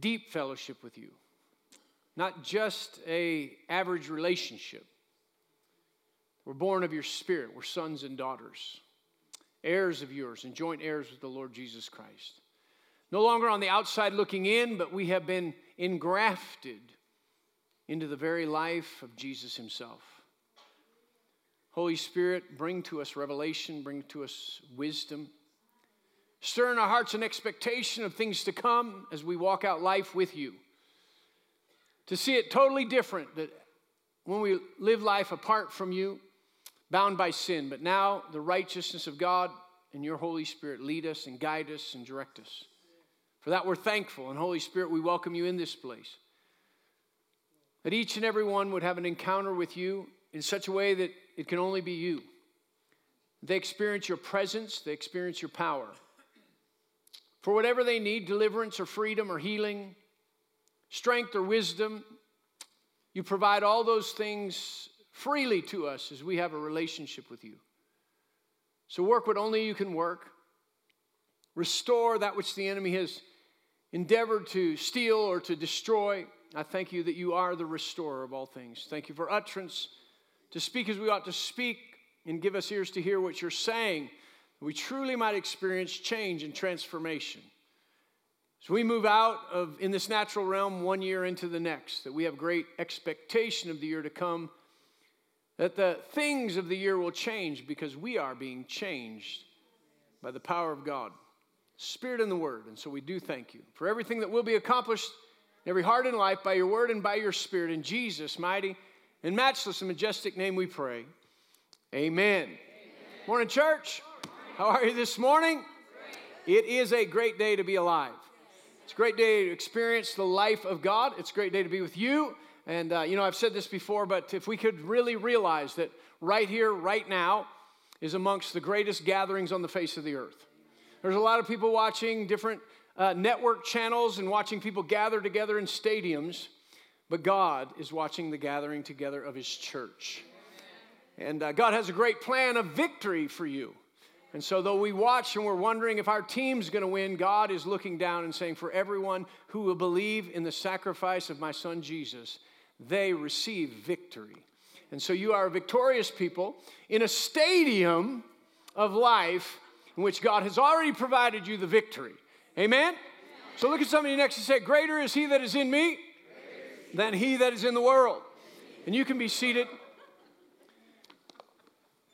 deep fellowship with you, not just a average relationship. We're born of your spirit. We're sons and daughters, heirs of yours, and joint heirs with the Lord Jesus Christ. No longer on the outside looking in, but we have been engrafted into the very life of Jesus himself. Holy Spirit, bring to us revelation, bring to us wisdom. Stir in our hearts an expectation of things to come as we walk out life with you. To see it totally different that when we live life apart from you, bound by sin, but now the righteousness of God and your Holy Spirit lead us and guide us and direct us. For that we're thankful. And Holy Spirit, we welcome you in this place. That each and every one would have an encounter with you in such a way that it can only be you. They experience your presence, they experience your power. For whatever they need deliverance or freedom or healing, strength or wisdom you provide all those things freely to us as we have a relationship with you. So work what only you can work. Restore that which the enemy has endeavored to steal or to destroy. I thank you that you are the restorer of all things. Thank you for utterance to speak as we ought to speak and give us ears to hear what you're saying. We truly might experience change and transformation. So we move out of in this natural realm one year into the next, that we have great expectation of the year to come, that the things of the year will change because we are being changed by the power of God. Spirit and the Word. And so we do thank you for everything that will be accomplished in every heart and life by your Word and by your Spirit. In Jesus' mighty and matchless and majestic name we pray. Amen. Amen. Morning, church. How are you this morning? It is a great day to be alive. It's a great day to experience the life of God. It's a great day to be with you. And, uh, you know, I've said this before, but if we could really realize that right here, right now, is amongst the greatest gatherings on the face of the earth. There's a lot of people watching different uh, network channels and watching people gather together in stadiums, but God is watching the gathering together of His church. And uh, God has a great plan of victory for you. And so, though we watch and we're wondering if our team's going to win, God is looking down and saying, For everyone who will believe in the sacrifice of my son Jesus, they receive victory. And so, you are a victorious people in a stadium of life in which God has already provided you the victory. Amen? So look at somebody next and say, Greater is he that is in me than he that is in the world. And you can be seated.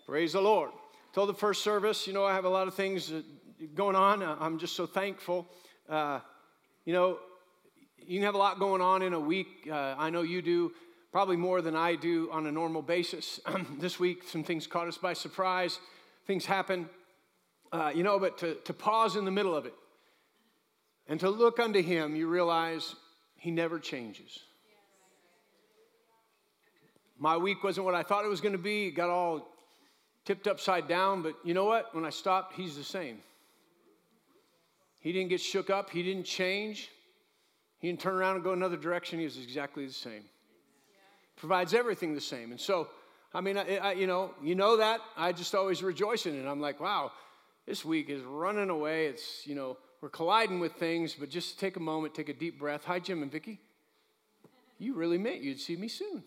Praise the Lord. Told the first service, you know, I have a lot of things going on. I'm just so thankful. Uh, you know, you can have a lot going on in a week. Uh, I know you do, probably more than I do on a normal basis. this week, some things caught us by surprise. Things happen. Uh, you know, but to, to pause in the middle of it and to look unto Him, you realize He never changes. My week wasn't what I thought it was going to be. It got all tipped upside down, but you know what? When I stopped, He's the same. He didn't get shook up, He didn't change. He didn't turn around and go another direction. He was exactly the same. Provides everything the same. And so, I mean, I, I, you know, you know that. I just always rejoice in it. I'm like, wow, this week is running away. It's, you know, we're colliding with things, but just take a moment, take a deep breath. Hi, Jim and Vicki. You really meant you'd see me soon.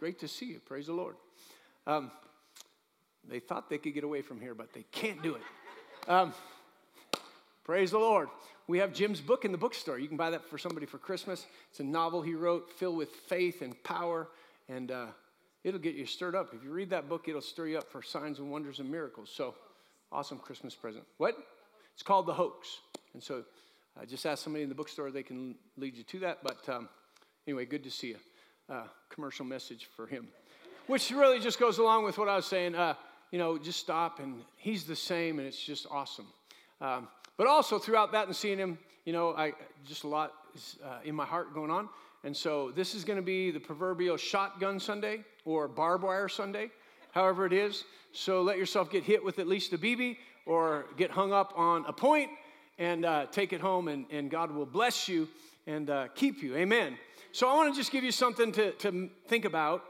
Great to see you. Praise the Lord. Um, they thought they could get away from here, but they can't do it. Um, praise the Lord. We have Jim's book in the bookstore. You can buy that for somebody for Christmas. It's a novel he wrote filled with faith and power, and uh, it'll get you stirred up. If you read that book, it'll stir you up for signs and wonders and miracles. So, Awesome Christmas present. What? It's called The Hoax. And so uh, just ask somebody in the bookstore, they can lead you to that. But um, anyway, good to see you. Uh, commercial message for him, which really just goes along with what I was saying. Uh, you know, just stop, and he's the same, and it's just awesome. Um, but also throughout that and seeing him, you know, I just a lot is uh, in my heart going on. And so this is going to be the proverbial shotgun Sunday or barbed wire Sunday however it is. So let yourself get hit with at least a BB or get hung up on a point and uh, take it home, and, and God will bless you and uh, keep you. Amen. So I want to just give you something to, to think about.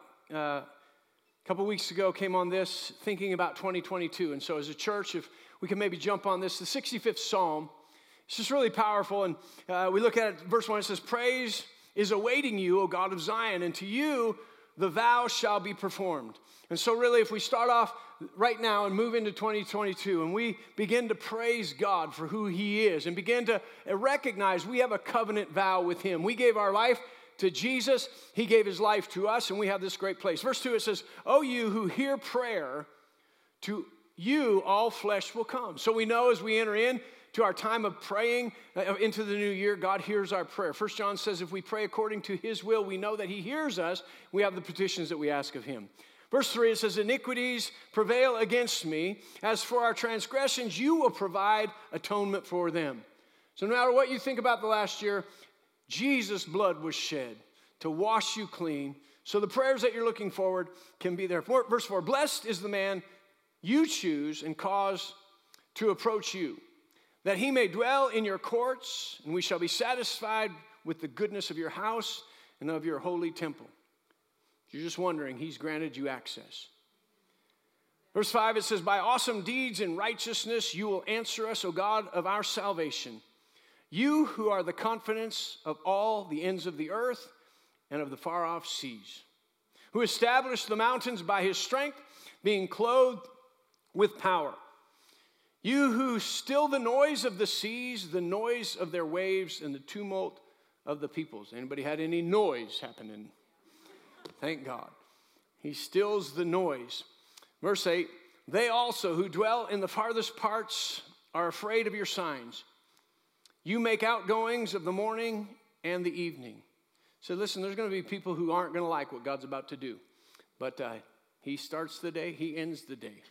Couple weeks ago, came on this thinking about 2022. And so, as a church, if we can maybe jump on this, the 65th Psalm It's just really powerful. And uh, we look at it, verse 1, it says, Praise is awaiting you, O God of Zion, and to you the vow shall be performed. And so, really, if we start off right now and move into 2022 and we begin to praise God for who He is and begin to recognize we have a covenant vow with Him, we gave our life to Jesus, He gave His life to us, and we have this great place. Verse 2 it says, Oh, you who hear prayer, to you all flesh will come. So we know as we enter in, to our time of praying uh, into the new year, God hears our prayer. First John says, if we pray according to his will, we know that he hears us. We have the petitions that we ask of him. Verse 3, it says, Iniquities prevail against me. As for our transgressions, you will provide atonement for them. So, no matter what you think about the last year, Jesus' blood was shed to wash you clean. So, the prayers that you're looking forward can be there. Verse 4 Blessed is the man you choose and cause to approach you that he may dwell in your courts, and we shall be satisfied with the goodness of your house and of your holy temple. You're just wondering, he's granted you access. Verse 5, it says, By awesome deeds and righteousness you will answer us, O God of our salvation. You who are the confidence of all the ends of the earth and of the far off seas, who established the mountains by his strength, being clothed with power you who still the noise of the seas, the noise of their waves, and the tumult of the peoples. Anybody had any noise happening? Thank God. He stills the noise. Verse 8 They also who dwell in the farthest parts are afraid of your signs. You make outgoings of the morning and the evening. So, listen, there's going to be people who aren't going to like what God's about to do. But uh, He starts the day, He ends the day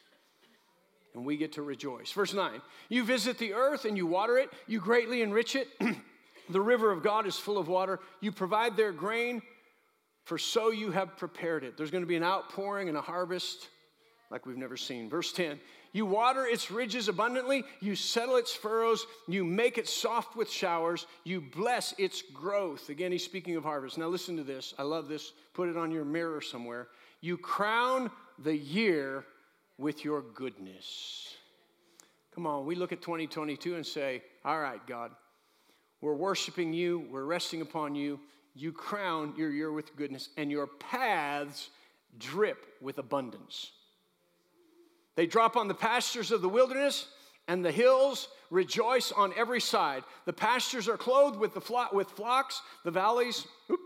and we get to rejoice. Verse 9 You visit the earth and you water it, you greatly enrich it. the river of God is full of water. You provide their grain, for so you have prepared it. There's going to be an outpouring and a harvest like we've never seen. Verse 10 You water its ridges abundantly, you settle its furrows, you make it soft with showers, you bless its growth. Again, he's speaking of harvest. Now, listen to this. I love this. Put it on your mirror somewhere. You crown the year with your goodness. Come on, we look at 2022 and say, All right, God, we're worshiping you, we're resting upon you. You crown your year with goodness, and your paths drip with abundance. They drop on the pastures of the wilderness, and the hills rejoice on every side. The pastures are clothed with, the flo- with flocks, the valleys whoop,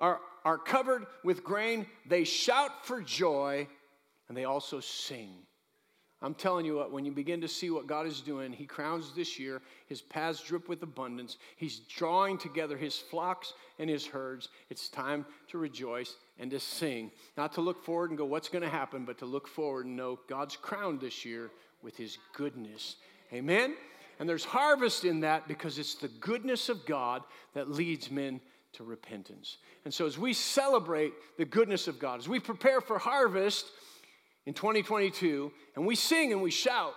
are, are covered with grain. They shout for joy and they also sing. I'm telling you what, when you begin to see what God is doing, He crowns this year, His paths drip with abundance. He's drawing together His flocks and His herds. It's time to rejoice and to sing. Not to look forward and go, what's going to happen, but to look forward and know God's crowned this year with His goodness. Amen? And there's harvest in that because it's the goodness of God that leads men to repentance. And so as we celebrate the goodness of God, as we prepare for harvest, in 2022 and we sing and we shout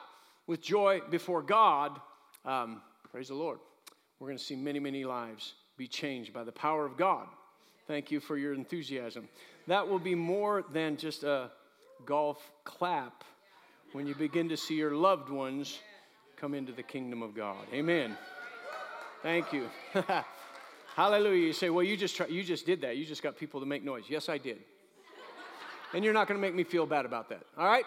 with joy before God, um, praise the Lord. We're going to see many, many lives be changed by the power of God. Thank you for your enthusiasm. That will be more than just a golf clap when you begin to see your loved ones come into the kingdom of God. Amen. Thank you. Hallelujah. You say, well, you just, try, you just did that. You just got people to make noise. Yes, I did and you're not going to make me feel bad about that, all right?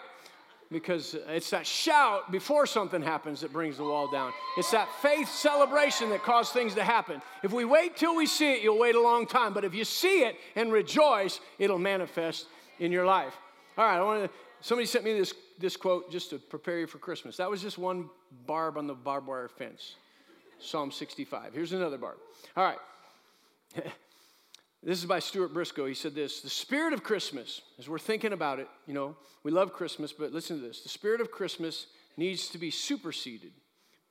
Because it's that shout before something happens that brings the wall down. It's that faith celebration that causes things to happen. If we wait till we see it, you'll wait a long time. But if you see it and rejoice, it'll manifest in your life. All right, I want to. Somebody sent me this, this quote just to prepare you for Christmas. That was just one barb on the barbed wire fence. Psalm 65. Here's another barb. All right. This is by Stuart Briscoe. He said this The spirit of Christmas, as we're thinking about it, you know, we love Christmas, but listen to this the spirit of Christmas needs to be superseded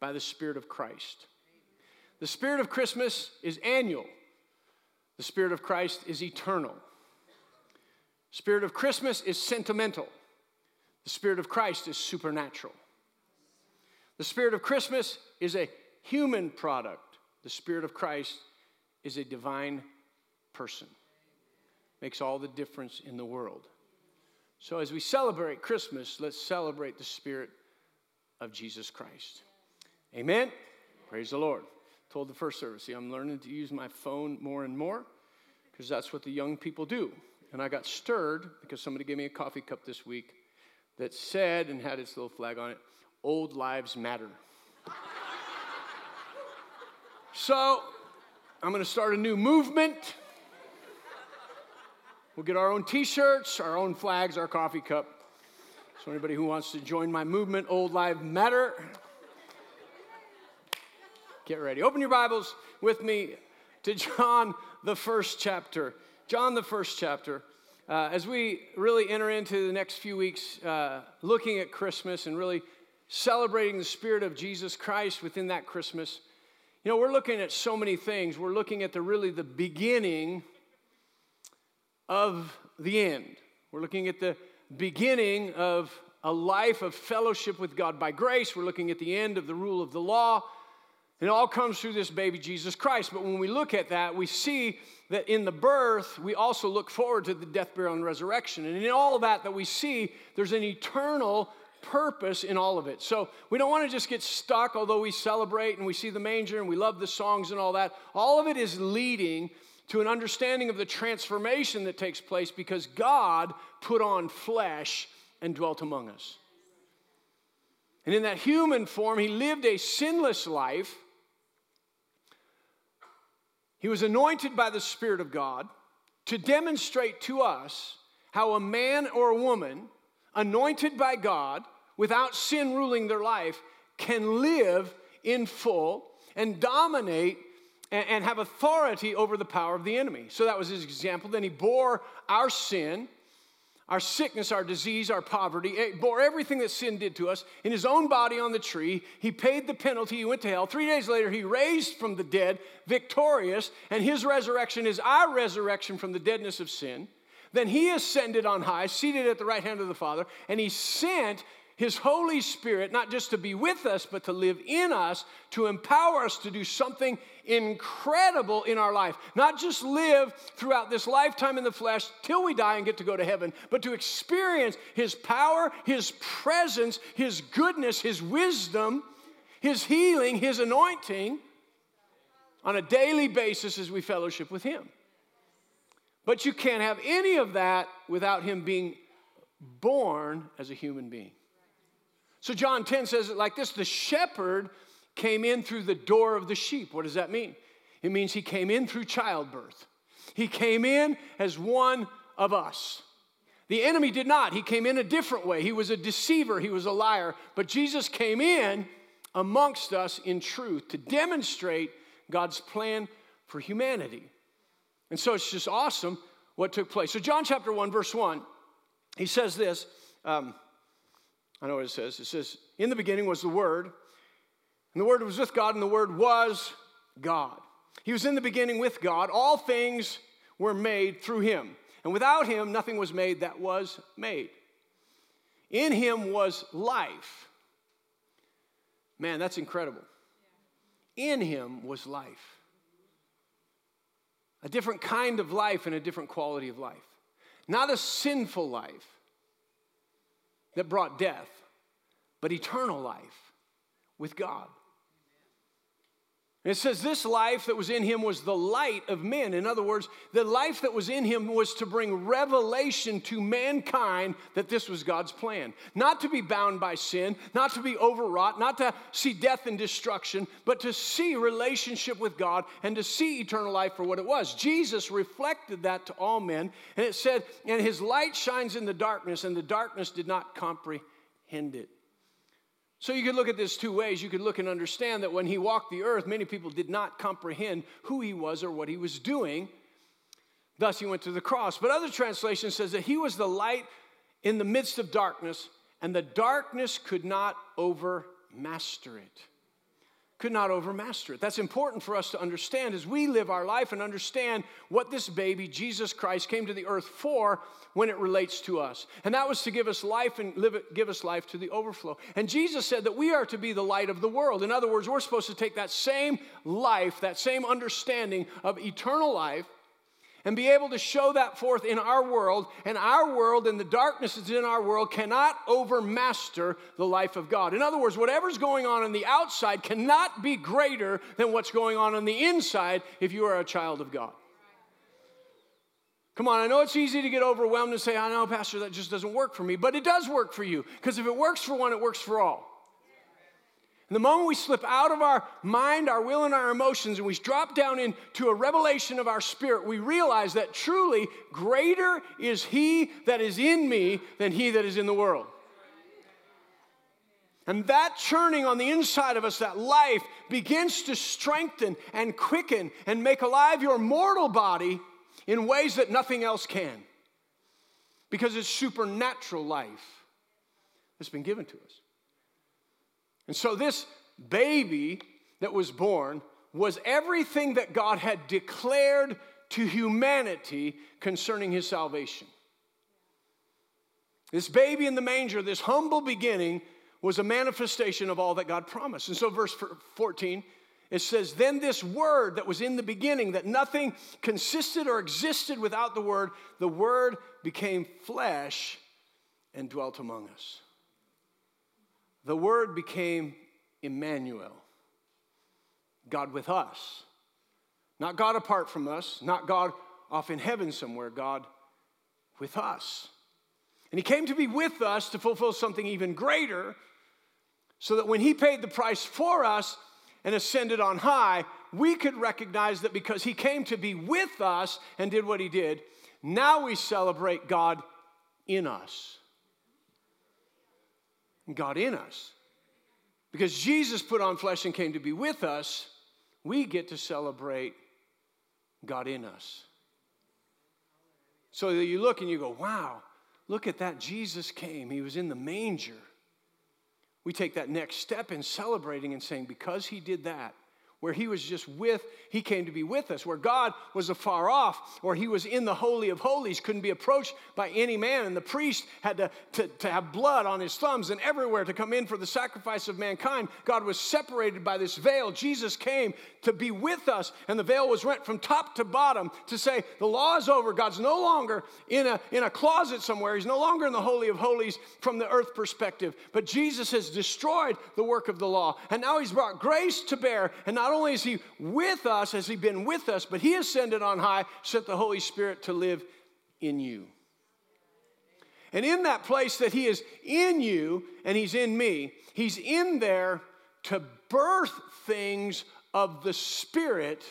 by the spirit of Christ. The spirit of Christmas is annual, the spirit of Christ is eternal. Spirit of Christmas is sentimental. The spirit of Christ is supernatural. The spirit of Christmas is a human product. The spirit of Christ is a divine person. Makes all the difference in the world. So, as we celebrate Christmas, let's celebrate the Spirit of Jesus Christ. Amen? Praise the Lord. Told the first service, see, I'm learning to use my phone more and more because that's what the young people do. And I got stirred because somebody gave me a coffee cup this week that said and had its little flag on it, Old Lives Matter. so I'm going to start a new movement. We'll get our own t shirts, our own flags, our coffee cup. So, anybody who wants to join my movement, Old Lives Matter, get ready. Open your Bibles with me to John, the first chapter. John, the first chapter. Uh, as we really enter into the next few weeks uh, looking at Christmas and really celebrating the Spirit of Jesus Christ within that Christmas, you know, we're looking at so many things. We're looking at the really the beginning of the end. We're looking at the beginning of a life of fellowship with God by grace. We're looking at the end of the rule of the law. And it all comes through this baby Jesus Christ. But when we look at that, we see that in the birth, we also look forward to the death, burial, and resurrection. And in all of that that we see, there's an eternal purpose in all of it. So we don't want to just get stuck, although we celebrate and we see the manger and we love the songs and all that. All of it is leading to an understanding of the transformation that takes place because God put on flesh and dwelt among us. And in that human form, he lived a sinless life. He was anointed by the Spirit of God to demonstrate to us how a man or a woman anointed by God without sin ruling their life can live in full and dominate and, and have authority over the power of the enemy. So that was his example. Then he bore our sin, our sickness, our disease, our poverty, it bore everything that sin did to us in his own body on the tree. He paid the penalty, he went to hell. Three days later, he raised from the dead, victorious, and his resurrection is our resurrection from the deadness of sin. Then he ascended on high, seated at the right hand of the Father, and he sent his Holy Spirit, not just to be with us, but to live in us, to empower us to do something incredible in our life. Not just live throughout this lifetime in the flesh till we die and get to go to heaven, but to experience His power, His presence, His goodness, His wisdom, His healing, His anointing on a daily basis as we fellowship with Him. But you can't have any of that without Him being born as a human being. So John 10 says it like this the shepherd came in through the door of the sheep. What does that mean? It means he came in through childbirth. He came in as one of us. The enemy did not. He came in a different way. He was a deceiver, he was a liar. But Jesus came in amongst us in truth to demonstrate God's plan for humanity. And so it's just awesome what took place. So, John chapter 1, verse 1, he says this. Um, I know what it says. It says, In the beginning was the Word, and the Word was with God, and the Word was God. He was in the beginning with God. All things were made through Him. And without Him, nothing was made that was made. In Him was life. Man, that's incredible. In Him was life. A different kind of life and a different quality of life. Not a sinful life, that brought death, but eternal life with God. It says this life that was in him was the light of men. In other words, the life that was in him was to bring revelation to mankind that this was God's plan. Not to be bound by sin, not to be overwrought, not to see death and destruction, but to see relationship with God and to see eternal life for what it was. Jesus reflected that to all men. And it said, And his light shines in the darkness, and the darkness did not comprehend it. So you could look at this two ways. You could look and understand that when he walked the earth, many people did not comprehend who he was or what he was doing. Thus, he went to the cross. But other translation says that he was the light in the midst of darkness, and the darkness could not overmaster it could not overmaster it. That's important for us to understand as we live our life and understand what this baby, Jesus Christ, came to the earth for when it relates to us. And that was to give us life and live it, give us life to the overflow. And Jesus said that we are to be the light of the world. In other words, we're supposed to take that same life, that same understanding of eternal life, and be able to show that forth in our world. And our world and the darkness that's in our world cannot overmaster the life of God. In other words, whatever's going on on the outside cannot be greater than what's going on on the inside if you are a child of God. Come on, I know it's easy to get overwhelmed and say, I know, Pastor, that just doesn't work for me. But it does work for you because if it works for one, it works for all. The moment we slip out of our mind, our will, and our emotions, and we drop down into a revelation of our spirit, we realize that truly greater is He that is in me than He that is in the world. And that churning on the inside of us, that life, begins to strengthen and quicken and make alive your mortal body in ways that nothing else can. Because it's supernatural life that's been given to us. And so, this baby that was born was everything that God had declared to humanity concerning his salvation. This baby in the manger, this humble beginning, was a manifestation of all that God promised. And so, verse 14, it says, Then this word that was in the beginning, that nothing consisted or existed without the word, the word became flesh and dwelt among us the Word became Emmanuel, God with us. Not God apart from us, not God off in heaven somewhere, God with us. And He came to be with us to fulfill something even greater, so that when He paid the price for us and ascended on high, we could recognize that because He came to be with us and did what He did, now we celebrate God in us. God in us. Because Jesus put on flesh and came to be with us, we get to celebrate God in us. So that you look and you go, wow, look at that. Jesus came, he was in the manger. We take that next step in celebrating and saying, because he did that, where he was just with, he came to be with us, where God was afar off, or he was in the Holy of Holies, couldn't be approached by any man, and the priest had to, to, to have blood on his thumbs and everywhere to come in for the sacrifice of mankind. God was separated by this veil. Jesus came to be with us, and the veil was rent from top to bottom to say, the law is over. God's no longer in a, in a closet somewhere, he's no longer in the Holy of Holies from the earth perspective. But Jesus has destroyed the work of the law, and now he's brought grace to bear, and not not only is He with us, has He been with us, but He ascended on high, sent the Holy Spirit to live in you. And in that place that He is in you and He's in me, He's in there to birth things of the Spirit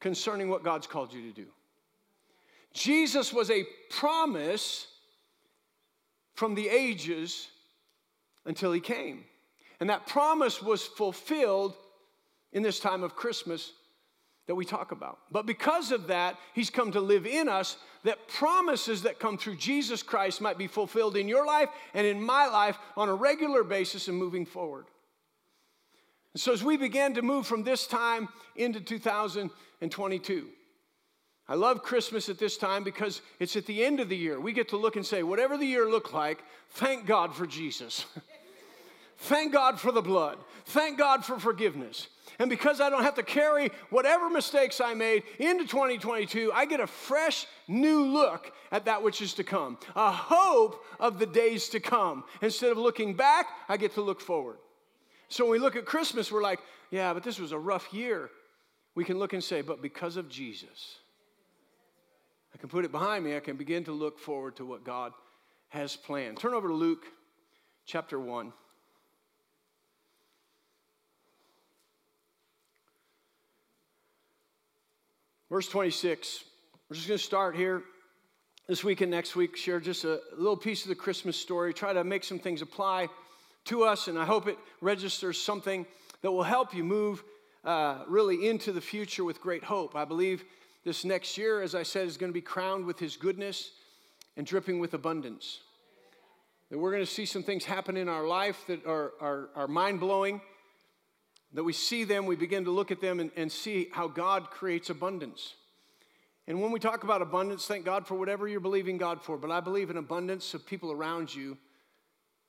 concerning what God's called you to do. Jesus was a promise from the ages until He came. And that promise was fulfilled in this time of Christmas that we talk about. But because of that, He's come to live in us that promises that come through Jesus Christ might be fulfilled in your life and in my life on a regular basis and moving forward. And so, as we begin to move from this time into 2022, I love Christmas at this time because it's at the end of the year. We get to look and say, whatever the year looked like, thank God for Jesus. thank God for the blood. Thank God for forgiveness. And because I don't have to carry whatever mistakes I made into 2022, I get a fresh new look at that which is to come, a hope of the days to come. Instead of looking back, I get to look forward. So when we look at Christmas, we're like, yeah, but this was a rough year. We can look and say, but because of Jesus, I can put it behind me. I can begin to look forward to what God has planned. Turn over to Luke chapter 1. Verse 26. We're just going to start here this week and next week, share just a little piece of the Christmas story, try to make some things apply to us, and I hope it registers something that will help you move uh, really into the future with great hope. I believe this next year, as I said, is going to be crowned with His goodness and dripping with abundance. That we're going to see some things happen in our life that are, are, are mind blowing that we see them, we begin to look at them and, and see how God creates abundance. And when we talk about abundance, thank God for whatever you're believing God for. But I believe in abundance of people around you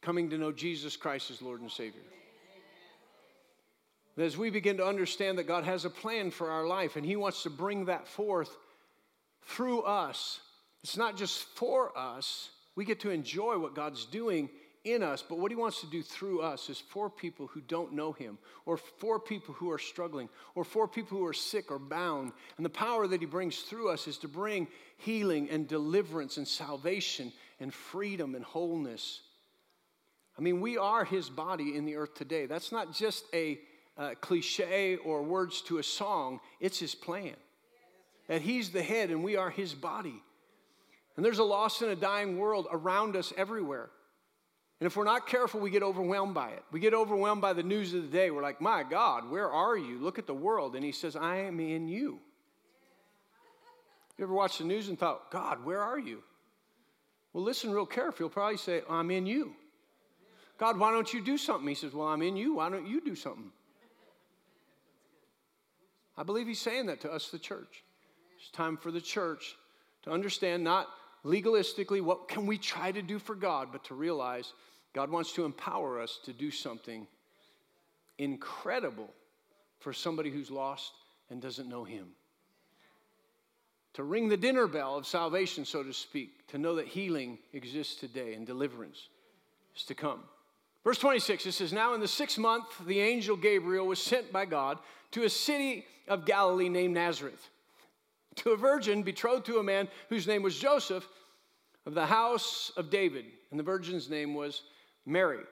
coming to know Jesus Christ as Lord and Savior. As we begin to understand that God has a plan for our life and He wants to bring that forth through us. It's not just for us. We get to enjoy what God's doing in us, but what he wants to do through us is for people who don't know him, or for people who are struggling, or for people who are sick or bound. And the power that he brings through us is to bring healing and deliverance and salvation and freedom and wholeness. I mean, we are his body in the earth today. That's not just a uh, cliche or words to a song, it's his plan. That he's the head and we are his body. And there's a lost and a dying world around us everywhere. And if we're not careful, we get overwhelmed by it. We get overwhelmed by the news of the day. We're like, my God, where are you? Look at the world. And he says, I am in you. You ever watched the news and thought, God, where are you? Well, listen real careful. You'll probably say, I'm in you. God, why don't you do something? He says, Well, I'm in you. Why don't you do something? I believe he's saying that to us, the church. It's time for the church to understand not legalistically what can we try to do for God, but to realize God wants to empower us to do something incredible for somebody who's lost and doesn't know him. To ring the dinner bell of salvation, so to speak, to know that healing exists today and deliverance is to come. Verse 26, it says, Now in the sixth month, the angel Gabriel was sent by God to a city of Galilee named Nazareth to a virgin betrothed to a man whose name was Joseph of the house of David. And the virgin's name was Mary.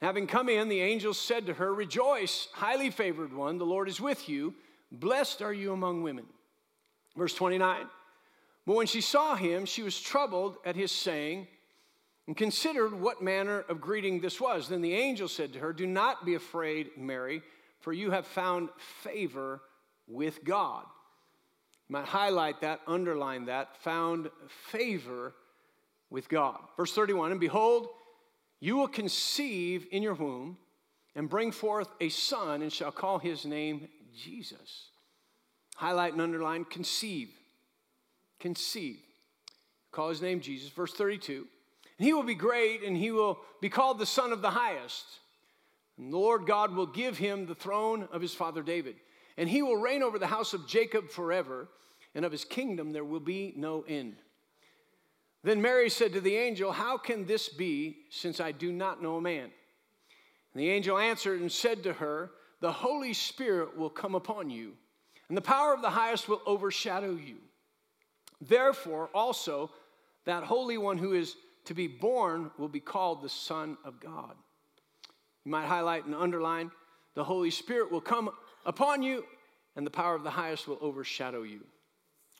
Having come in, the angel said to her, Rejoice, highly favored one, the Lord is with you. Blessed are you among women. Verse 29. But when she saw him, she was troubled at his saying and considered what manner of greeting this was. Then the angel said to her, Do not be afraid, Mary, for you have found favor with God. You might highlight that, underline that, found favor with God. Verse 31 And behold, you will conceive in your womb and bring forth a son and shall call his name Jesus. Highlight and underline conceive. Conceive. Call his name Jesus. Verse 32 And he will be great and he will be called the Son of the Highest. And the Lord God will give him the throne of his father David. And he will reign over the house of Jacob forever and of his kingdom there will be no end. Then Mary said to the angel, How can this be, since I do not know a man? And the angel answered and said to her, The Holy Spirit will come upon you, and the power of the highest will overshadow you. Therefore, also, that Holy One who is to be born will be called the Son of God. You might highlight and underline the Holy Spirit will come upon you, and the power of the highest will overshadow you.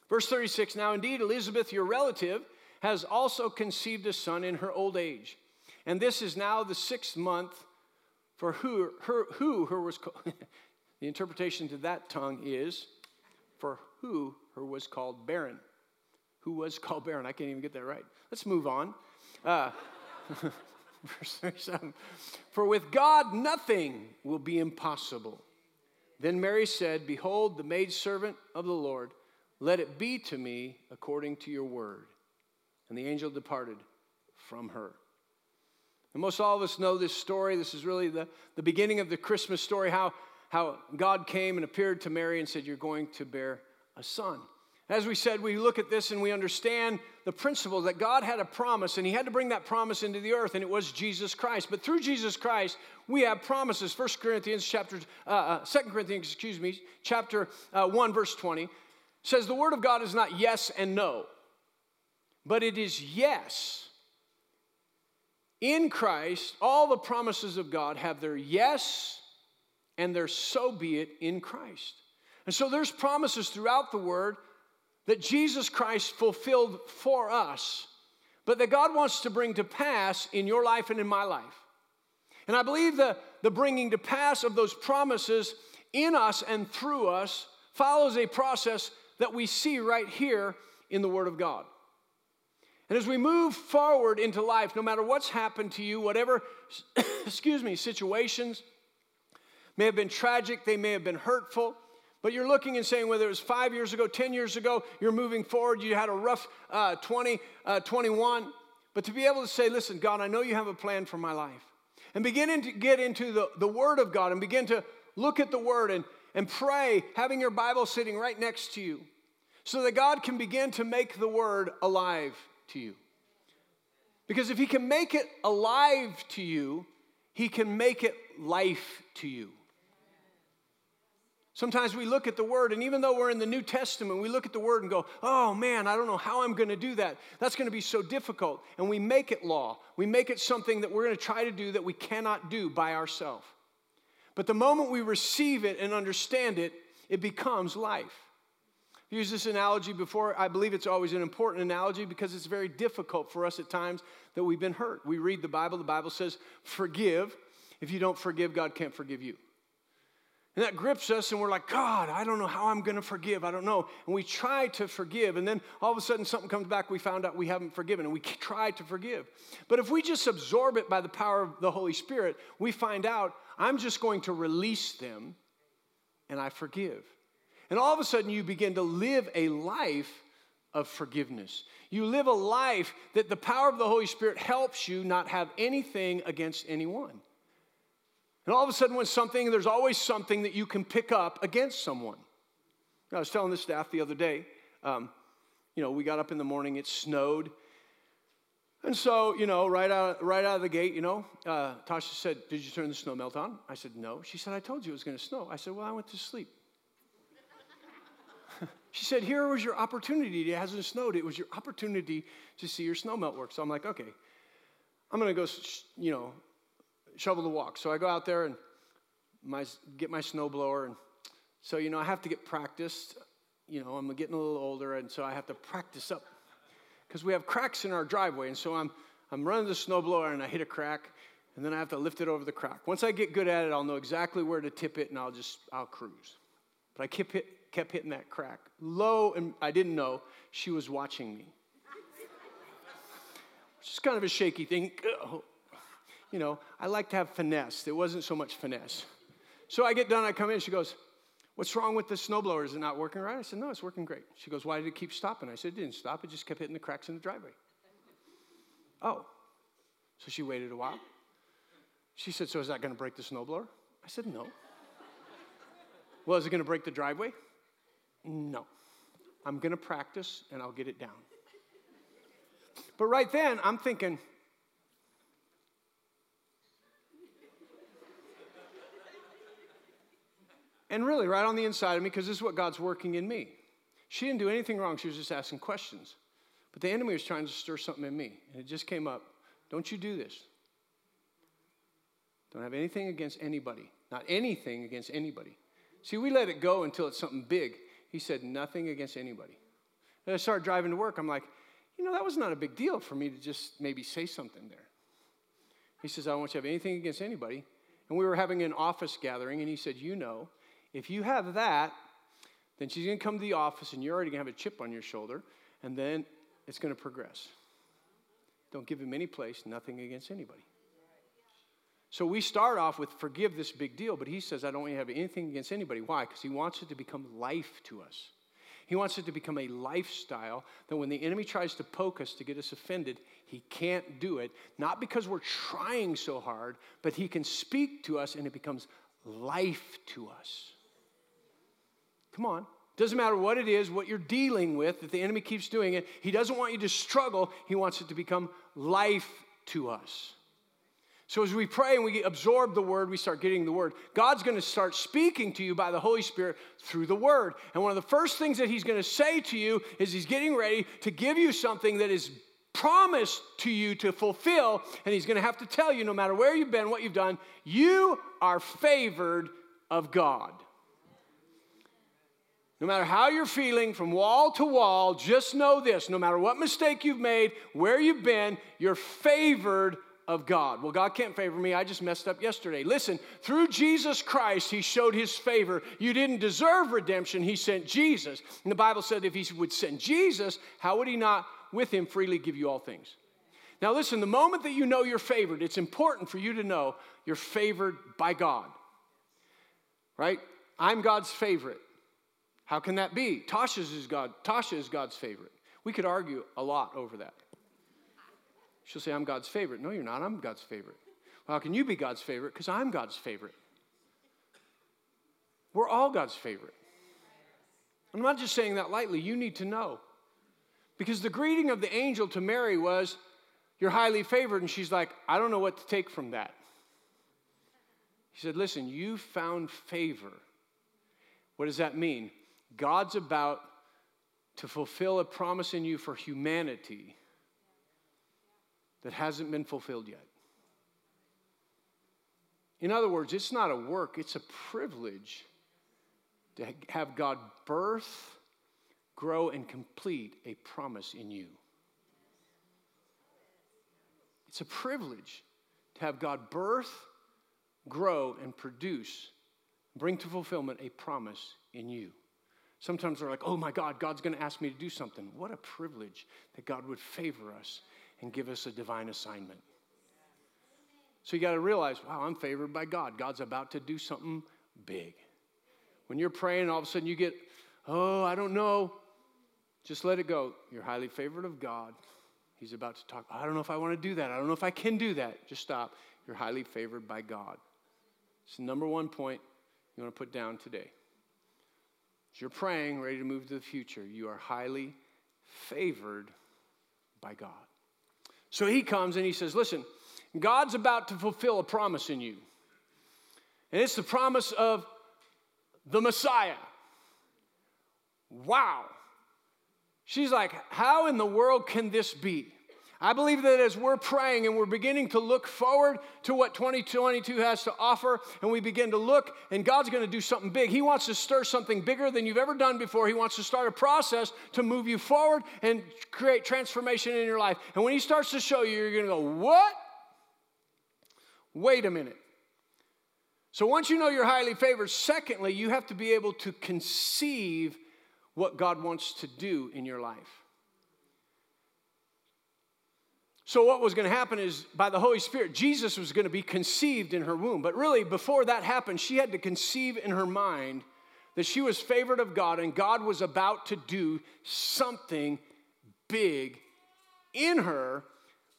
Verse 36 Now indeed, Elizabeth, your relative, has also conceived a son in her old age. And this is now the sixth month for who her, who her was called. the interpretation to that tongue is for who her was called barren. Who was called barren? I can't even get that right. Let's move on. Uh, verse 37 For with God nothing will be impossible. Then Mary said, Behold, the maidservant of the Lord let it be to me according to your word. And the angel departed from her. And most all of us know this story. This is really the, the beginning of the Christmas story how, how God came and appeared to Mary and said, You're going to bear a son. As we said, we look at this and we understand the principle that God had a promise and He had to bring that promise into the earth, and it was Jesus Christ. But through Jesus Christ, we have promises. 1 Corinthians chapter, uh, uh, 2 Corinthians, excuse me, chapter uh, 1, verse 20 says the Word of God is not yes and no, but it is yes. In Christ, all the promises of God have their yes and their so be it in Christ. And so there's promises throughout the Word that Jesus Christ fulfilled for us, but that God wants to bring to pass in your life and in my life. And I believe the, the bringing to pass of those promises in us and through us follows a process that we see right here in the Word of God. And as we move forward into life, no matter what's happened to you, whatever, excuse me, situations may have been tragic, they may have been hurtful, but you're looking and saying whether it was five years ago, 10 years ago, you're moving forward, you had a rough uh, 20, uh, 21, but to be able to say, listen, God, I know you have a plan for my life. And beginning to get into the, the Word of God and begin to look at the Word and, and pray, having your Bible sitting right next to you so that God can begin to make the word alive to you. Because if He can make it alive to you, He can make it life to you. Sometimes we look at the word, and even though we're in the New Testament, we look at the word and go, oh man, I don't know how I'm going to do that. That's going to be so difficult. And we make it law. We make it something that we're going to try to do that we cannot do by ourselves. But the moment we receive it and understand it, it becomes life. I've used this analogy before. I believe it's always an important analogy because it's very difficult for us at times that we've been hurt. We read the Bible, the Bible says, forgive. If you don't forgive, God can't forgive you. And that grips us, and we're like, God, I don't know how I'm going to forgive. I don't know. And we try to forgive, and then all of a sudden something comes back. We found out we haven't forgiven, and we try to forgive. But if we just absorb it by the power of the Holy Spirit, we find out I'm just going to release them, and I forgive. And all of a sudden, you begin to live a life of forgiveness. You live a life that the power of the Holy Spirit helps you not have anything against anyone. And all of a sudden, when something, there's always something that you can pick up against someone. I was telling the staff the other day, um, you know, we got up in the morning, it snowed. And so, you know, right out, right out of the gate, you know, uh, Tasha said, Did you turn the snow melt on? I said, No. She said, I told you it was going to snow. I said, Well, I went to sleep. she said, Here was your opportunity. It hasn't snowed. It was your opportunity to see your snow melt work. So I'm like, Okay, I'm going to go, you know, shovel the walk. So I go out there and my, get my snowblower. And so, you know, I have to get practiced. You know, I'm getting a little older, and so I have to practice up because we have cracks in our driveway. And so I'm, I'm running the snowblower and I hit a crack, and then I have to lift it over the crack. Once I get good at it, I'll know exactly where to tip it, and I'll just, I'll cruise. But I kept, hit, kept hitting that crack. Low, and I didn't know she was watching me. It's just kind of a shaky thing oh. You know, I like to have finesse. There wasn't so much finesse. So I get done, I come in, she goes, What's wrong with the snowblower? Is it not working right? I said, No, it's working great. She goes, Why did it keep stopping? I said, It didn't stop, it just kept hitting the cracks in the driveway. oh. So she waited a while. She said, So is that going to break the snowblower? I said, No. well, is it going to break the driveway? No. I'm going to practice and I'll get it down. But right then, I'm thinking, And really, right on the inside of me, because this is what God's working in me. She didn't do anything wrong, she was just asking questions. But the enemy was trying to stir something in me. And it just came up Don't you do this. Don't have anything against anybody. Not anything against anybody. See, we let it go until it's something big. He said, Nothing against anybody. And I started driving to work. I'm like, You know, that was not a big deal for me to just maybe say something there. He says, I don't want you to have anything against anybody. And we were having an office gathering, and he said, You know, if you have that, then she's going to come to the office and you're already going to have a chip on your shoulder, and then it's going to progress. Don't give him any place, nothing against anybody. So we start off with forgive this big deal, but he says, I don't have anything against anybody. Why? Because he wants it to become life to us. He wants it to become a lifestyle that when the enemy tries to poke us to get us offended, he can't do it. Not because we're trying so hard, but he can speak to us and it becomes life to us. Come on. Doesn't matter what it is, what you're dealing with, if the enemy keeps doing it, he doesn't want you to struggle. He wants it to become life to us. So as we pray and we absorb the word, we start getting the word. God's going to start speaking to you by the Holy Spirit through the word. And one of the first things that he's going to say to you is he's getting ready to give you something that is promised to you to fulfill. And he's going to have to tell you, no matter where you've been, what you've done, you are favored of God. No matter how you're feeling from wall to wall, just know this no matter what mistake you've made, where you've been, you're favored of God. Well, God can't favor me. I just messed up yesterday. Listen, through Jesus Christ, He showed His favor. You didn't deserve redemption, He sent Jesus. And the Bible said if He would send Jesus, how would He not with Him freely give you all things? Now, listen, the moment that you know you're favored, it's important for you to know you're favored by God. Right? I'm God's favorite. How can that be? Tasha's is God, Tasha is God's favorite. We could argue a lot over that. She'll say, I'm God's favorite. No, you're not. I'm God's favorite. Well, how can you be God's favorite? Because I'm God's favorite. We're all God's favorite. I'm not just saying that lightly, you need to know. Because the greeting of the angel to Mary was, You're highly favored. And she's like, I don't know what to take from that. He said, Listen, you found favor. What does that mean? God's about to fulfill a promise in you for humanity that hasn't been fulfilled yet. In other words, it's not a work, it's a privilege to have God birth, grow, and complete a promise in you. It's a privilege to have God birth, grow, and produce, bring to fulfillment a promise in you. Sometimes we're like, oh my God, God's going to ask me to do something. What a privilege that God would favor us and give us a divine assignment. So you got to realize, wow, I'm favored by God. God's about to do something big. When you're praying, all of a sudden you get, oh, I don't know. Just let it go. You're highly favored of God. He's about to talk. I don't know if I want to do that. I don't know if I can do that. Just stop. You're highly favored by God. It's the number one point you want to put down today. As you're praying, ready to move to the future, you are highly favored by God. So he comes and he says, Listen, God's about to fulfill a promise in you. And it's the promise of the Messiah. Wow. She's like, How in the world can this be? I believe that as we're praying and we're beginning to look forward to what 2022 has to offer, and we begin to look, and God's going to do something big. He wants to stir something bigger than you've ever done before. He wants to start a process to move you forward and create transformation in your life. And when He starts to show you, you're going to go, What? Wait a minute. So once you know you're highly favored, secondly, you have to be able to conceive what God wants to do in your life. So, what was going to happen is by the Holy Spirit, Jesus was going to be conceived in her womb. But really, before that happened, she had to conceive in her mind that she was favored of God and God was about to do something big in her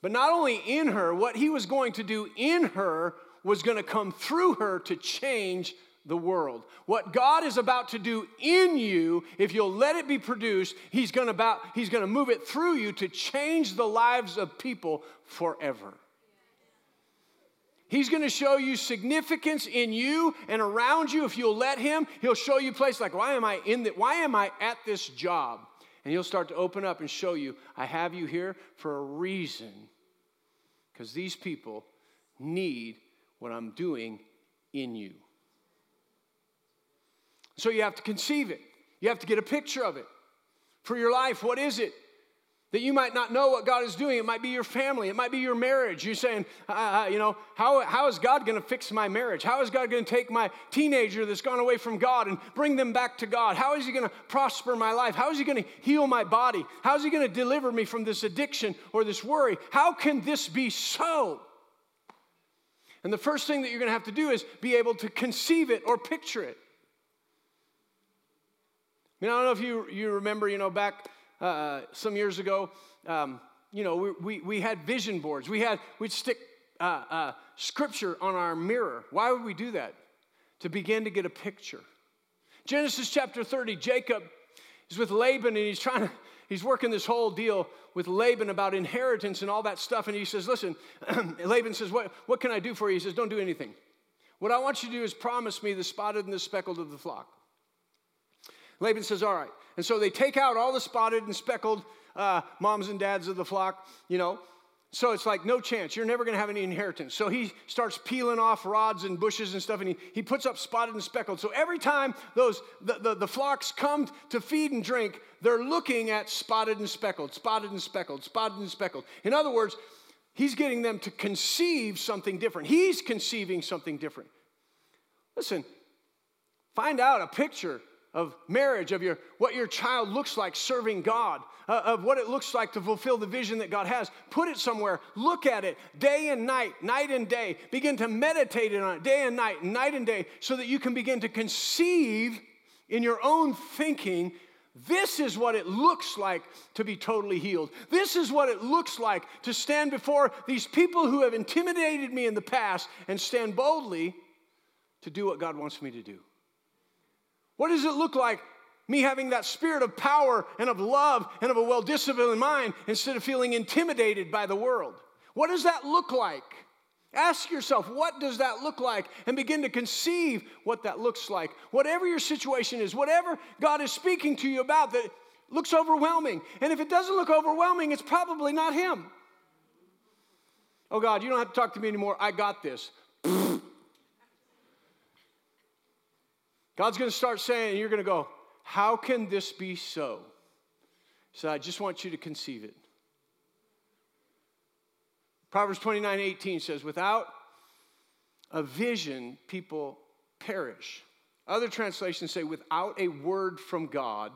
but not only in her, what he was going to do in her was going to come through her to change the world. What God is about to do in you, if you'll let it be produced, he's going to about he's to move it through you to change the lives of people forever. He's going to show you significance in you and around you if you'll let him. He'll show you places like why am I in the, why am I at this job? And he'll start to open up and show you, I have you here for a reason. Because these people need what I'm doing in you. So you have to conceive it, you have to get a picture of it. For your life, what is it? that you might not know what God is doing. It might be your family, it might be your marriage. You're saying, uh, uh you know, how, how is God going to fix my marriage? How is God going to take my teenager that's gone away from God and bring them back to God? How is He going to prosper my life? How is He going to heal my body? How is He going to deliver me from this addiction or this worry? How can this be so? And the first thing that you're going to have to do is be able to conceive it or picture it. I mean, I don't know if you, you remember, you know, back uh, some years ago, um, you know, we, we, we, had vision boards. We had, we'd stick uh, uh, scripture on our mirror. Why would we do that? To begin to get a picture. Genesis chapter 30, Jacob is with Laban and he's trying to, he's working this whole deal with Laban about inheritance and all that stuff. And he says, Listen, Laban says, what, what can I do for you? He says, Don't do anything. What I want you to do is promise me the spotted and the speckled of the flock. Laban says, All right. And so they take out all the spotted and speckled uh, moms and dads of the flock, you know. So it's like, no chance. You're never going to have any inheritance. So he starts peeling off rods and bushes and stuff, and he, he puts up spotted and speckled. So every time those the, the, the flocks come to feed and drink, they're looking at spotted and speckled, spotted and speckled, spotted and speckled. In other words, he's getting them to conceive something different. He's conceiving something different. Listen, find out a picture of marriage, of your, what your child looks like serving God, uh, of what it looks like to fulfill the vision that God has. Put it somewhere, look at it day and night, night and day. Begin to meditate on it day and night, night and day, so that you can begin to conceive in your own thinking. This is what it looks like to be totally healed. This is what it looks like to stand before these people who have intimidated me in the past and stand boldly to do what God wants me to do. What does it look like Me having that spirit of power and of love and of a well disciplined mind instead of feeling intimidated by the world. What does that look like? Ask yourself, what does that look like? And begin to conceive what that looks like. Whatever your situation is, whatever God is speaking to you about that looks overwhelming. And if it doesn't look overwhelming, it's probably not Him. Oh God, you don't have to talk to me anymore. I got this. God's going to start saying, you're going to go, How can this be so? So I just want you to conceive it. Proverbs 29 18 says, Without a vision, people perish. Other translations say, Without a word from God,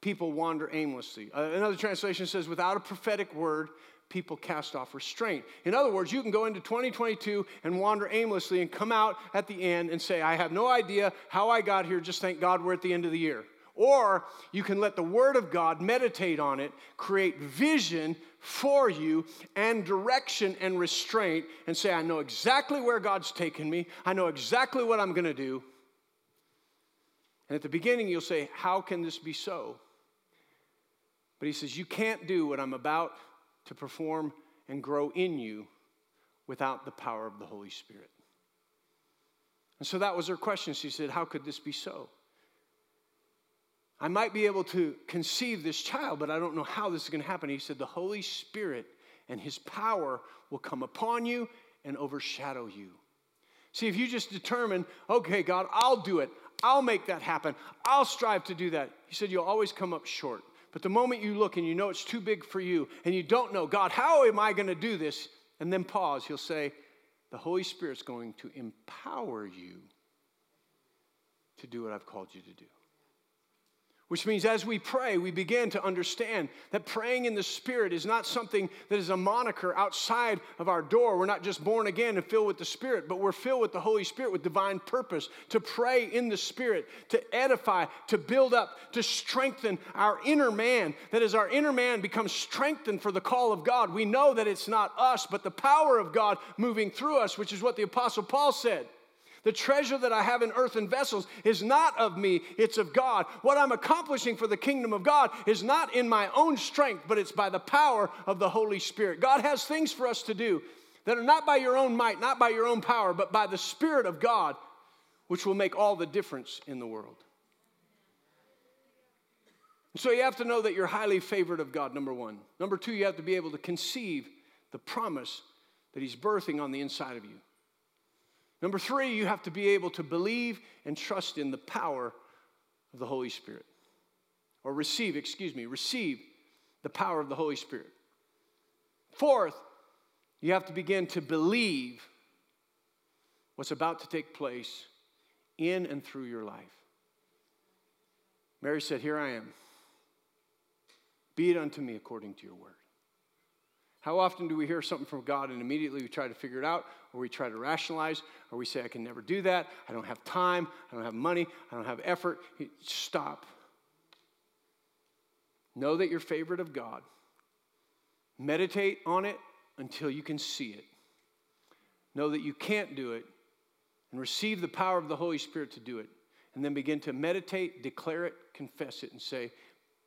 people wander aimlessly. Uh, another translation says, Without a prophetic word, people cast off restraint. In other words, you can go into 2022 and wander aimlessly and come out at the end and say, I have no idea how I got here, just thank God we're at the end of the year. Or you can let the Word of God meditate on it, create vision for you and direction and restraint, and say, I know exactly where God's taken me, I know exactly what I'm going to do. And at the beginning, you'll say, How can this be so? But he says, You can't do what I'm about to perform and grow in you without the power of the Holy Spirit. And so that was her question. She said, How could this be so? I might be able to conceive this child, but I don't know how this is going to happen. He said, The Holy Spirit and His power will come upon you and overshadow you. See, if you just determine, okay, God, I'll do it, I'll make that happen, I'll strive to do that, He said, you'll always come up short. But the moment you look and you know it's too big for you and you don't know, God, how am I going to do this? And then pause, he'll say, The Holy Spirit's going to empower you to do what I've called you to do. Which means as we pray, we begin to understand that praying in the Spirit is not something that is a moniker outside of our door. We're not just born again and filled with the Spirit, but we're filled with the Holy Spirit with divine purpose to pray in the Spirit, to edify, to build up, to strengthen our inner man. That as our inner man becomes strengthened for the call of God, we know that it's not us, but the power of God moving through us, which is what the Apostle Paul said. The treasure that I have in earthen vessels is not of me, it's of God. What I'm accomplishing for the kingdom of God is not in my own strength, but it's by the power of the Holy Spirit. God has things for us to do that are not by your own might, not by your own power, but by the Spirit of God, which will make all the difference in the world. So you have to know that you're highly favored of God, number one. Number two, you have to be able to conceive the promise that He's birthing on the inside of you. Number three, you have to be able to believe and trust in the power of the Holy Spirit. Or receive, excuse me, receive the power of the Holy Spirit. Fourth, you have to begin to believe what's about to take place in and through your life. Mary said, Here I am. Be it unto me according to your word. How often do we hear something from God and immediately we try to figure it out, or we try to rationalize, or we say, I can never do that, I don't have time, I don't have money, I don't have effort? Stop. Know that you're favorite of God. Meditate on it until you can see it. Know that you can't do it and receive the power of the Holy Spirit to do it. And then begin to meditate, declare it, confess it, and say,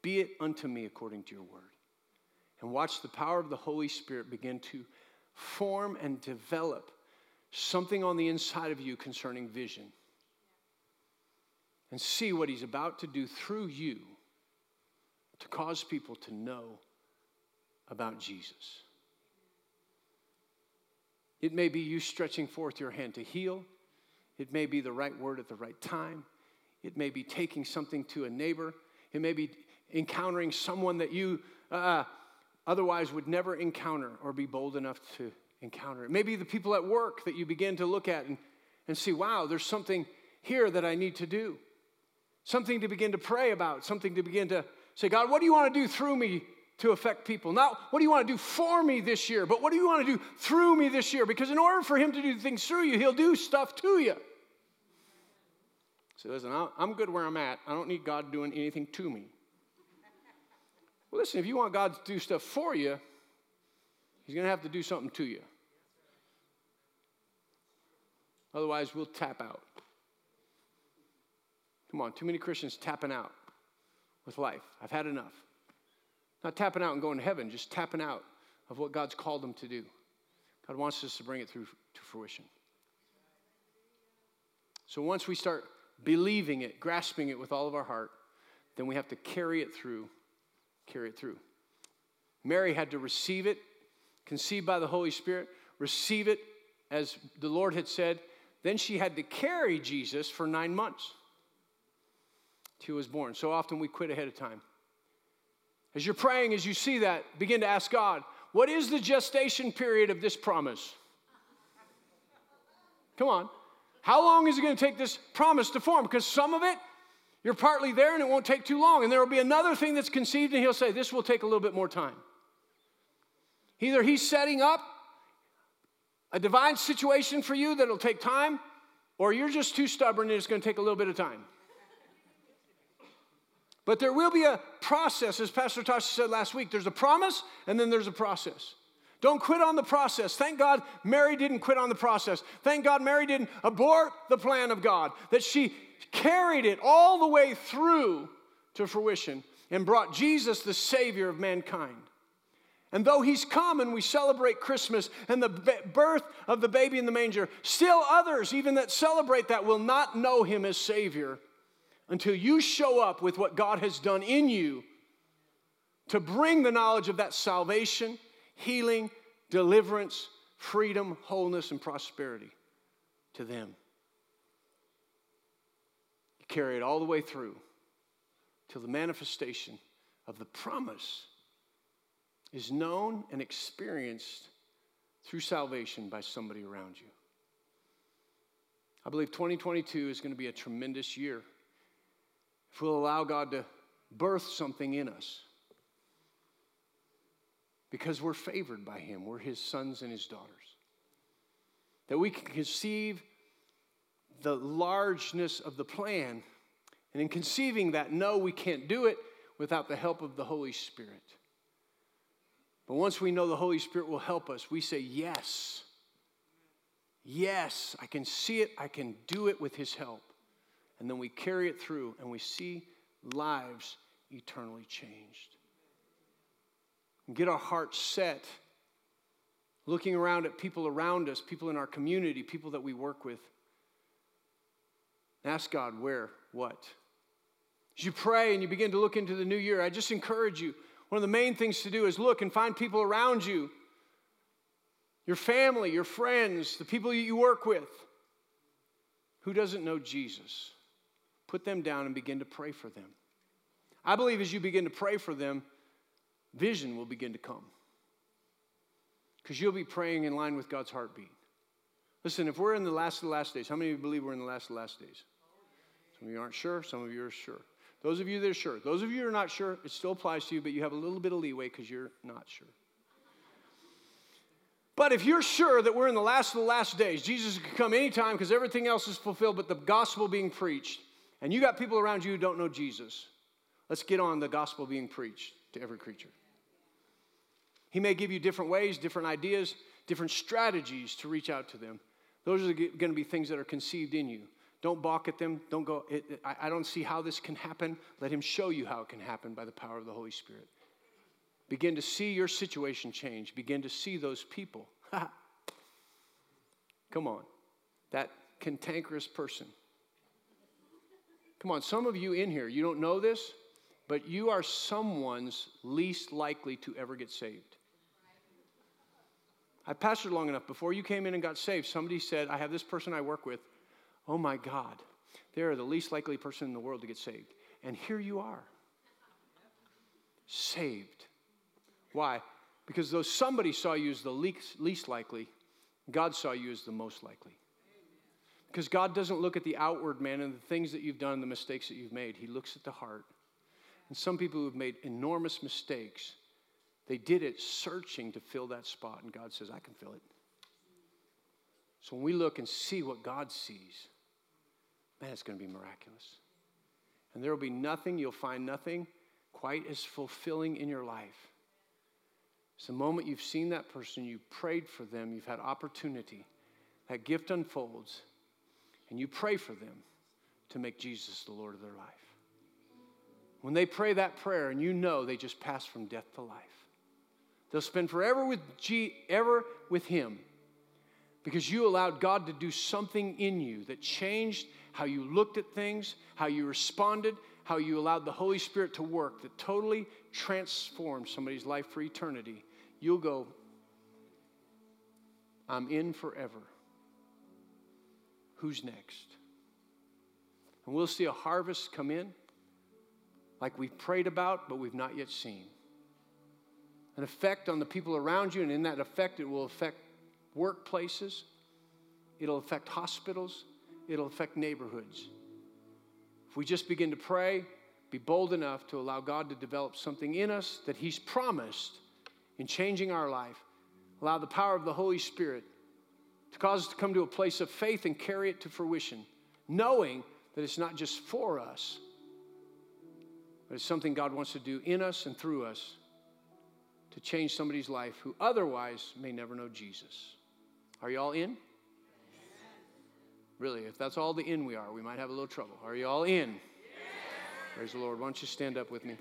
Be it unto me according to your word and watch the power of the Holy Spirit begin to form and develop something on the inside of you concerning vision. And see what He's about to do through you to cause people to know about Jesus. It may be you stretching forth your hand to heal. It may be the right word at the right time. It may be taking something to a neighbor. It may be encountering someone that you uh, otherwise would never encounter or be bold enough to encounter it. Maybe the people at work that you begin to look at and, and see, wow, there's something here that I need to do. Something to begin to pray about, something to begin to say, God, what do you want to do through me to affect people? Not what do you want to do for me this year, but what do you want to do through me this year? Because in order for Him to do things through you, He'll do stuff to you. So listen, I'm good where I'm at. I don't need God doing anything to me. Well, listen, if you want God to do stuff for you, He's going to have to do something to you. Otherwise, we'll tap out. Come on, too many Christians tapping out with life. I've had enough. Not tapping out and going to heaven, just tapping out of what God's called them to do. God wants us to bring it through to fruition. So once we start believing it, grasping it with all of our heart, then we have to carry it through, carry it through. Mary had to receive it, conceived by the Holy Spirit, receive it as the Lord had said. Then she had to carry Jesus for nine months till he was born. So often we quit ahead of time. As you're praying, as you see that, begin to ask God, what is the gestation period of this promise? Come on. How long is it going to take this promise to form? Because some of it, you're partly there and it won't take too long. And there will be another thing that's conceived, and he'll say, This will take a little bit more time. Either he's setting up a divine situation for you that'll take time, or you're just too stubborn and it's going to take a little bit of time. But there will be a process, as Pastor Tasha said last week. There's a promise, and then there's a process. Don't quit on the process. Thank God Mary didn't quit on the process. Thank God Mary didn't abort the plan of God, that she carried it all the way through to fruition and brought Jesus, the Savior of mankind. And though he's come and we celebrate Christmas and the birth of the baby in the manger, still others, even that celebrate that, will not know him as Savior until you show up with what God has done in you to bring the knowledge of that salvation, healing, deliverance, freedom, wholeness, and prosperity to them. Carry it all the way through till the manifestation of the promise is known and experienced through salvation by somebody around you. I believe 2022 is going to be a tremendous year if we'll allow God to birth something in us. Because we're favored by Him, we're His sons and His daughters. That we can conceive the largeness of the plan, and in conceiving that, no, we can't do it without the help of the Holy Spirit. But once we know the Holy Spirit will help us, we say, Yes. Yes, I can see it, I can do it with His help and then we carry it through and we see lives eternally changed. Get our hearts set, looking around at people around us, people in our community, people that we work with. Ask God where, what. As you pray and you begin to look into the new year, I just encourage you. One of the main things to do is look and find people around you your family, your friends, the people you work with who doesn't know Jesus put them down and begin to pray for them. I believe as you begin to pray for them, vision will begin to come. Because you'll be praying in line with God's heartbeat. Listen, if we're in the last of the last days, how many of you believe we're in the last of the last days? Some of you aren't sure, some of you are sure. Those of you that are sure, those of you who are not sure, it still applies to you, but you have a little bit of leeway because you're not sure. But if you're sure that we're in the last of the last days, Jesus can come anytime because everything else is fulfilled but the gospel being preached, and you got people around you who don't know Jesus, let's get on the gospel being preached to every creature. He may give you different ways, different ideas, different strategies to reach out to them. Those are going to be things that are conceived in you. Don't balk at them. Don't go, it, it, I, I don't see how this can happen. Let Him show you how it can happen by the power of the Holy Spirit. Begin to see your situation change. Begin to see those people. Come on. That cantankerous person Come on, some of you in here, you don't know this, but you are someone's least likely to ever get saved. I pastored long enough. Before you came in and got saved, somebody said, I have this person I work with. Oh my God, they're the least likely person in the world to get saved. And here you are, saved. Why? Because though somebody saw you as the least, likely, God saw you as the most likely. Because God doesn't look at the outward man and the things that you've done, and the mistakes that you've made. He looks at the heart. And some people who've made enormous mistakes, they did it searching to fill that spot. And God says, I can fill it. So when we look and see what God sees, man, it's going to be miraculous. And there will be nothing, you'll find nothing quite as fulfilling in your life. It's the moment you've seen that person, you prayed for them, you've had opportunity, that gift unfolds and you pray for them to make Jesus the Lord of their life. When they pray that prayer and you know they just pass from death to life, they'll spend forever with, G, ever with Him because you allowed God to do something in you that changed how you looked at things, how you responded, how you allowed the Holy Spirit to work that totally transformed somebody's life for eternity. You'll go, I'm in forever. Who's next? And we'll see a harvest come in like we've prayed about, but we've not yet seen. An effect on the people around you, and in that effect, it will affect workplaces, it'll affect hospitals, it'll affect neighborhoods. If we just begin to pray, be bold enough to allow God to develop something in us that He's promised in changing our life, allow the power of the Holy Spirit to cause us to come to a place of faith and carry it to fruition, knowing that it's not just for us, but it's something God wants to do in us and through us to change somebody's life who otherwise may never know Jesus. Are you all in? Really, if that's all the in we are, we might have a little trouble. Are you all in? Praise the Lord. Why don't you stand up with me?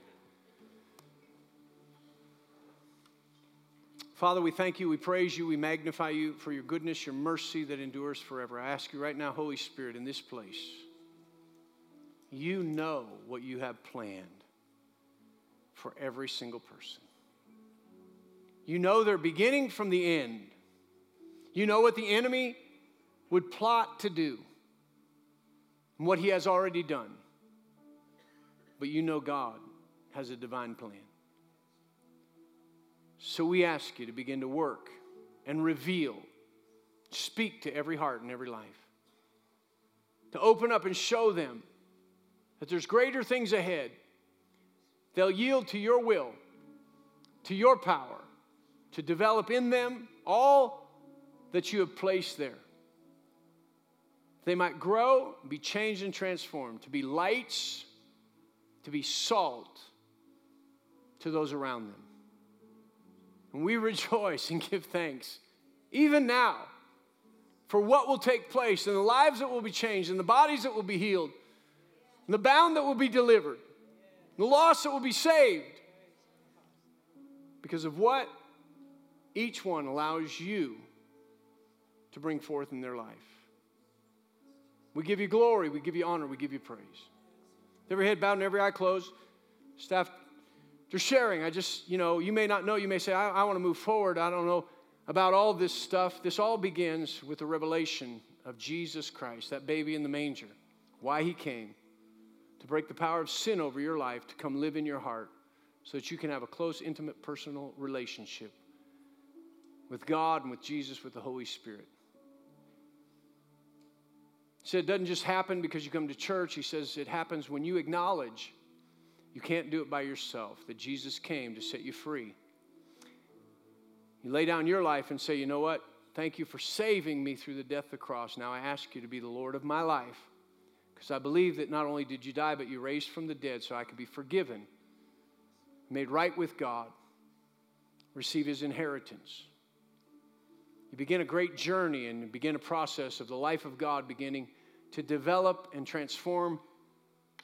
Father, we thank you, we praise you, we magnify you for your goodness, your mercy that endures forever. I ask you right now, Holy Spirit, in this place, you know what you have planned for every single person. You know their beginning from the end. You know what the enemy would plot to do and what he has already done. But you know God has a divine plan. So we ask you to begin to work and reveal, speak to every heart and every life, to open up and show them that there's greater things ahead. They'll yield to your will, to your power, to develop in them all that you have placed there. They might grow, be changed and transformed, to be lights, to be salt to those around them. And we rejoice and give thanks, even now, for what will take place and the lives that will be changed and the bodies that will be healed, and the bound that will be delivered, the lost that will be saved. Because of what each one allows you to bring forth in their life. We give you glory, we give you honor, we give you praise. Every head bowed and every eye closed. Staff they're sharing. I just, you know, you may not know. You may say, I, I want to move forward. I don't know about all this stuff. This all begins with the revelation of Jesus Christ, that baby in the manger, why he came to break the power of sin over your life, to come live in your heart, so that you can have a close, intimate, personal relationship with God and with Jesus, with the Holy Spirit. He said it doesn't just happen because you come to church. He says it happens when you acknowledge you can't do it by yourself, that Jesus came to set you free. You lay down your life and say, you know what? Thank you for saving me through the death of the cross. Now I ask you to be the Lord of my life because I believe that not only did you die, but you raised from the dead so I could be forgiven, made right with God, receive his inheritance. You begin a great journey and you begin a process of the life of God beginning to develop and transform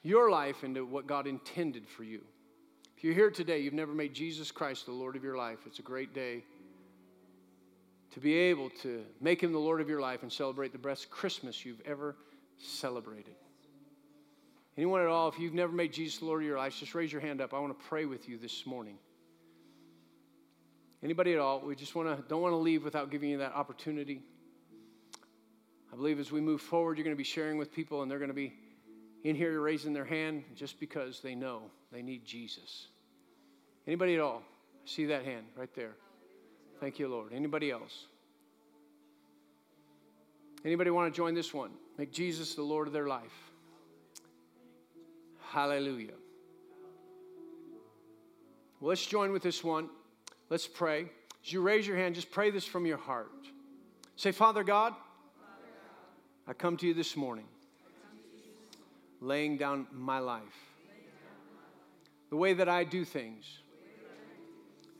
your life into what God intended for you. If you're here today, you've never made Jesus Christ the Lord of your life, it's a great day to be able to make him the Lord of your life and celebrate the best Christmas you've ever celebrated. Anyone at all, if you've never made Jesus the Lord of your life, just raise your hand up. I want to pray with you this morning. Anybody at all? We just want to don't want to leave without giving you that opportunity. I believe as we move forward, you're going to be sharing with people and they're going to be in here raising their hand just because they know they need Jesus. Anybody at all? See that hand right there. Thank you, Lord. Anybody else? Anybody want to join this one? Make Jesus the Lord of their life. Hallelujah. Well, let's join with this one. Let's pray. As you raise your hand, just pray this from your heart. Say, Father God, I come to you this morning laying down my life, the way that I do things,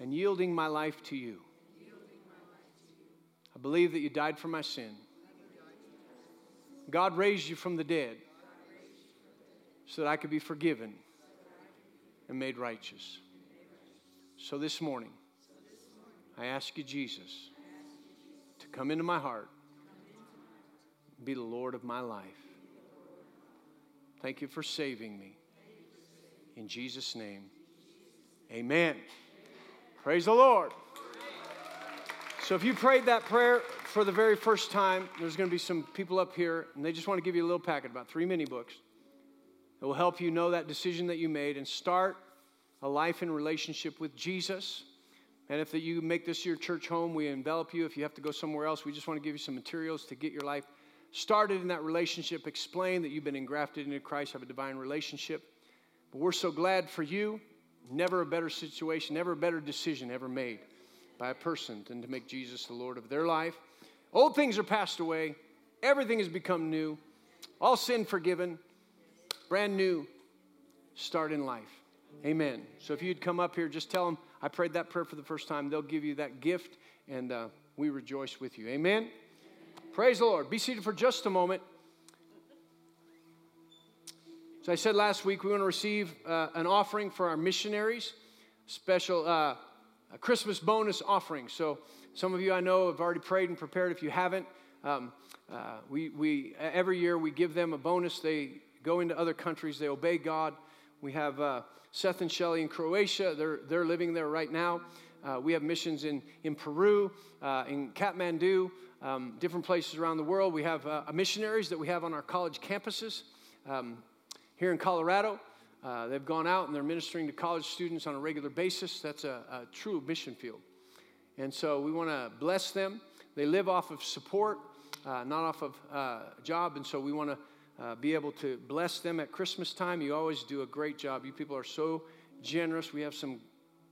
and yielding my life to you. I believe that you died for my sin. God raised you from the dead so that I could be forgiven and made righteous. So this morning, I ask you, Jesus, to come into my heart, be the Lord of my life. Thank you for saving me. In Jesus' name, amen. Praise the Lord. So, if you prayed that prayer for the very first time, there's going to be some people up here, and they just want to give you a little packet, about three mini books. It will help you know that decision that you made and start a life in relationship with Jesus. And if you make this your church home, we envelop you. If you have to go somewhere else, we just want to give you some materials to get your life started in that relationship, explain that you've been engrafted into Christ, have a divine relationship. But we're so glad for you. Never a better situation, never a better decision ever made by a person than to make Jesus the Lord of their life. Old things are passed away, everything has become new, all sin forgiven, brand new start in life. Amen. So if you'd come up here, just tell them I prayed that prayer for the first time. They'll give you that gift, and uh, we rejoice with you. Amen. Praise the Lord. Be seated for just a moment. So I said last week we want to receive uh, an offering for our missionaries, special uh, Christmas bonus offering. So some of you I know have already prayed and prepared. If you haven't, um, uh, we, we every year we give them a bonus. They go into other countries. They obey God. We have uh, Seth and Shelly in Croatia. They're, they're living there right now. Uh, we have missions in, in Peru, uh, in Kathmandu, um, different places around the world. We have uh, missionaries that we have on our college campuses. Um, here in Colorado, uh, they've gone out and they're ministering to college students on a regular basis. That's a, a true mission field. And so we want to bless them. They live off of support, uh, not off of job. And so we want to uh, be able to bless them at Christmas time. You always do a great job. You people are so generous. We have some,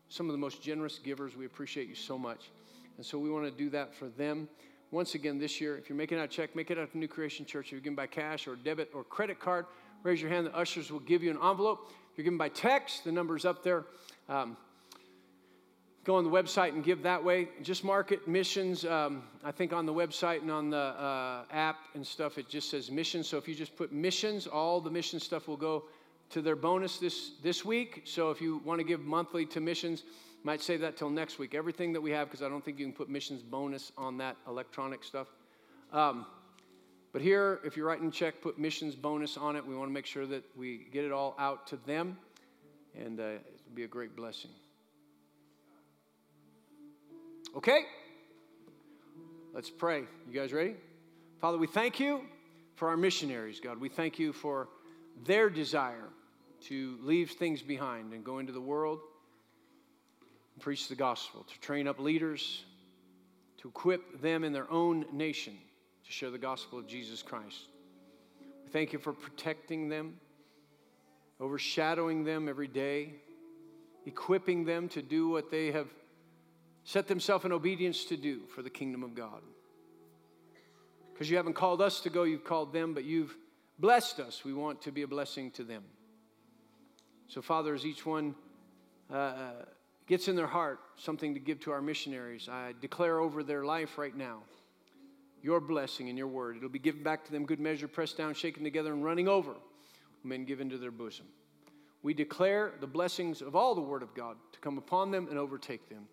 some of the most generous givers. We appreciate you so much. And so we want to do that for them. Once again, this year, if you're making out a check, make it out to New Creation Church. If you're giving by cash or debit or credit card, raise your hand. The ushers will give you an envelope. If you're giving by text, the number's up there. Um, go on the website and give that way. Just mark it missions. Um, I think on the website and on the uh, app and stuff, it just says missions. So if you just put missions, all the mission stuff will go to their bonus this, this week. So if you want to give monthly to missions, might save that till next week. Everything that we have, because I don't think you can put missions bonus on that electronic stuff. Um, but here, if you're writing a check, put missions bonus on it. We want to make sure that we get it all out to them, and uh, it'll be a great blessing. Okay? Let's pray. You guys ready? Father, we thank you for our missionaries, God. We thank you for their desire to leave things behind and go into the world and preach the gospel, to train up leaders, to equip them in their own nation to share the gospel of Jesus Christ. We thank you for protecting them, overshadowing them every day, equipping them to do what they have set themselves in obedience to do for the kingdom of God. Because you haven't called us to go, you've called them, but you've blessed us. We want to be a blessing to them. So, Father, as each one uh, uh gets in their heart something to give to our missionaries, I declare over their life right now your blessing and your word. It'll be given back to them, good measure, pressed down, shaken together, and running over. Men given to their bosom. We declare the blessings of all the word of God to come upon them and overtake them.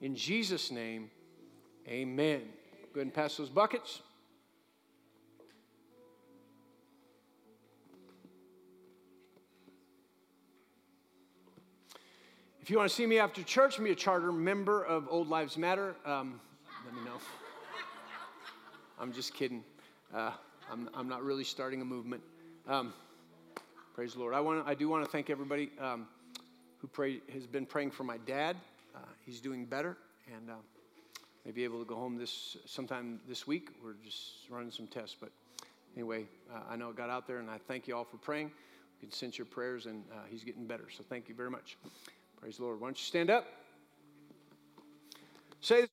In Jesus' name, amen. Go ahead and pass those buckets. If you want to see me after church, be a charter member of Old Lives Matter. Um, let me know. I'm just kidding. Uh, I'm, I'm not really starting a movement. Um, praise the Lord. I, want I do want to thank everybody um, who pray, has been praying for my dad. He's doing better and uh, may be able to go home this sometime this week. We're just running some tests. But anyway, uh, I know it got out there, and I thank you all for praying. You can sense your prayers, and uh, he's getting better. So thank you very much. Praise the Lord. Why don't you stand up? Say